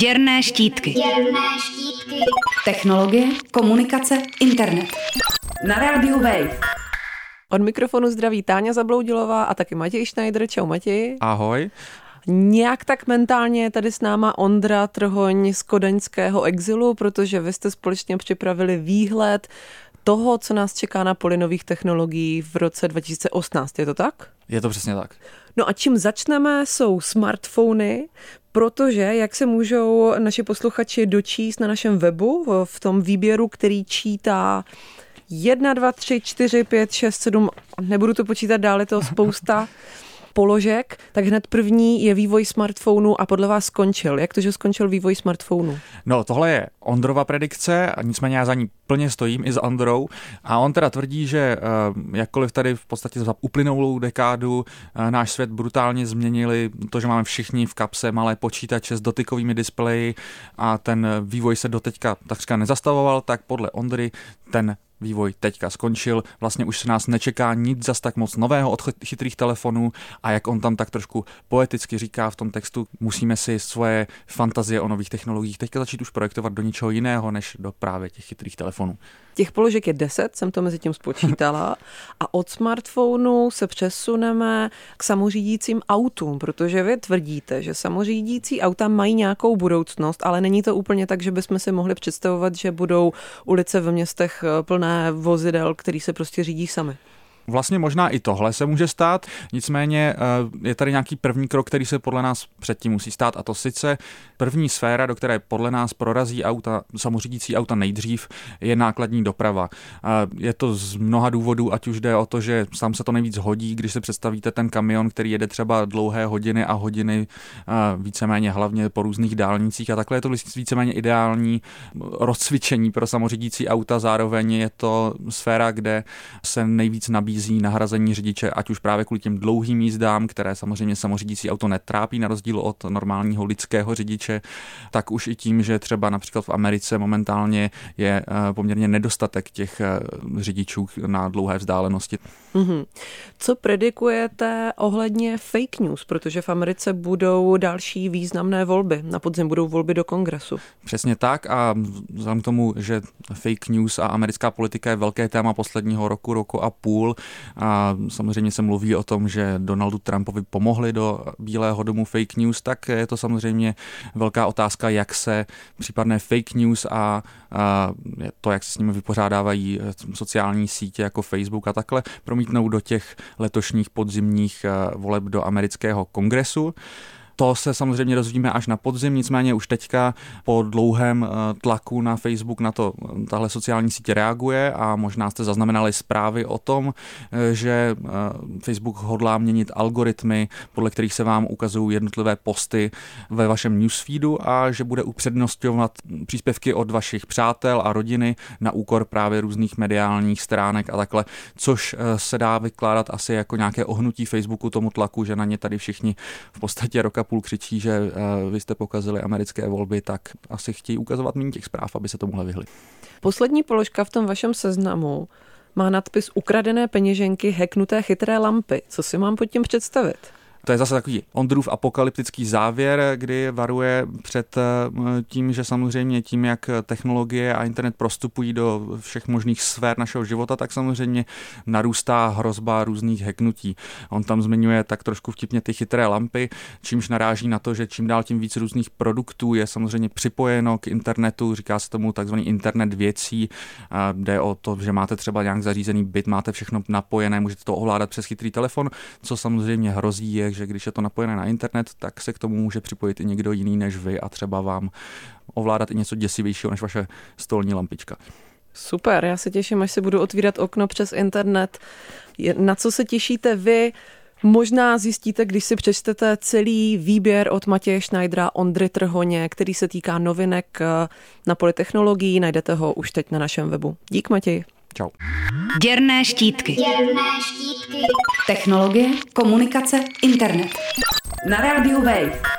Děrné štítky. Děrné štítky. Technologie, komunikace, internet. Na rádiu Wave. Od mikrofonu zdraví Táňa Zabloudilová a taky Matěj Schneider. Čau Matěj. Ahoj. Nějak tak mentálně je tady s náma Ondra Trhoň z kodaňského exilu, protože vy jste společně připravili výhled toho, co nás čeká na poli nových technologií v roce 2018. Je to tak? Je to přesně tak. No a čím začneme, jsou smartfony, protože, jak se můžou naši posluchači dočíst na našem webu, v tom výběru, který čítá 1, 2, 3, 4, 5, 6, 7, nebudu to počítat dál, je to spousta položek, tak hned první je vývoj smartphonu a podle vás skončil. Jak to, že skončil vývoj smartphonu? No, tohle je Ondrova predikce, nicméně já za ní plně stojím i s Ondrou. A on teda tvrdí, že uh, jakkoliv tady v podstatě za uplynulou dekádu uh, náš svět brutálně změnili, to, že máme všichni v kapse malé počítače s dotykovými displeji a ten vývoj se doteďka takřka nezastavoval, tak podle Ondry ten vývoj teďka skončil, vlastně už se nás nečeká nic zas tak moc nového od chytrých telefonů a jak on tam tak trošku poeticky říká v tom textu, musíme si svoje fantazie o nových technologiích teďka začít už projektovat do něčeho jiného, než do právě těch chytrých telefonů. Těch položek je 10, jsem to mezi tím spočítala. A od smartphonu se přesuneme k samořídícím autům, protože vy tvrdíte, že samořídící auta mají nějakou budoucnost, ale není to úplně tak, že bychom si mohli představovat, že budou ulice ve městech plné vozidel, který se prostě řídí sami. Vlastně možná i tohle se může stát, nicméně eh, je tady nějaký první krok, který se podle nás předtím musí stát a to sice první sféra, do které podle nás prorazí auta, samořídící auta nejdřív, je nákladní doprava. Je to z mnoha důvodů, ať už jde o to, že sám se to nejvíc hodí, když se představíte ten kamion, který jede třeba dlouhé hodiny a hodiny, víceméně hlavně po různých dálnicích a takhle je to víceméně ideální rozcvičení pro samořídící auta, zároveň je to sféra, kde se nejvíc nabízí nabízí nahrazení řidiče, ať už právě kvůli těm dlouhým jízdám, které samozřejmě samořídící auto netrápí na rozdíl od normálního lidského řidiče, tak už i tím, že třeba například v Americe momentálně je eh, poměrně nedostatek těch eh, řidičů na dlouhé vzdálenosti. Mm-hmm. Co predikujete ohledně fake news, protože v Americe budou další významné volby, na podzim budou volby do kongresu. Přesně tak a vzhledem k tomu, že fake news a americká politika je velké téma posledního roku, roku a půl, a samozřejmě se mluví o tom, že Donaldu Trumpovi pomohli do Bílého domu fake news, tak je to samozřejmě velká otázka, jak se případné fake news a, a to, jak se s nimi vypořádávají eh, sociální sítě jako Facebook a takhle, promítnou do těch letošních podzimních eh, voleb do amerického kongresu. To se samozřejmě dozvíme až na podzim, nicméně už teďka po dlouhém eh, tlaku na Facebook na to tahle sociální sítě reaguje a možná jste zaznamenali zprávy o tom, eh, že eh, Facebook hodlá měnit algoritmy, podle kterých se vám ukazují jednotlivé posty ve vašem newsfeedu a že bude upřednostňovat příspěvky od vašich přátel a rodiny na úkor právě různých mediálních stránek a takhle, což se dá vykládat asi jako nějaké ohnutí Facebooku tomu tlaku, že na ně tady všichni v podstatě roka půl křičí, že uh, vy jste pokazili americké volby, tak asi chtějí ukazovat méně těch zpráv, aby se tomuhle vyhli. Poslední položka v tom vašem seznamu má nadpis Ukradené peněženky, heknuté chytré lampy. Co si mám pod tím představit? To je zase takový Ondrův apokalyptický závěr, kdy varuje před eh, tím, že samozřejmě tím, jak technologie a internet prostupují do všech možných sfér našeho života, tak samozřejmě narůstá hrozba různých heknutí. On tam zmiňuje tak trošku vtipně ty chytré lampy, čímž naráží na to, že čím dál tím víc různých produktů je samozřejmě připojeno k internetu, říká se tomu takzvaný internet věcí, jde o to, že máte třeba nějak zařízený byt, máte všechno napojené, můžete to ovládat přes chytrý telefon, co samozřejmě hrozí je, že když je to napojené na internet, tak se k tomu může připojit i někdo jiný než vy a třeba vám ovládat i něco děsivějšího než vaše stolní lampička. Super, já se těším, až se budu otvírat okno přes internet. Na co se těšíte vy? Možná zjistíte, když si přečtete celý výběr od Matěje Schneidera, Ondry Trhoně, který se týká novinek eh, na politechnologii. Najdete ho už teď na našem webu. Dík Matěj. Čau. Děrné štítky. Děrné štítky. Technologie, komunikace, internet. Na rádiu Wave.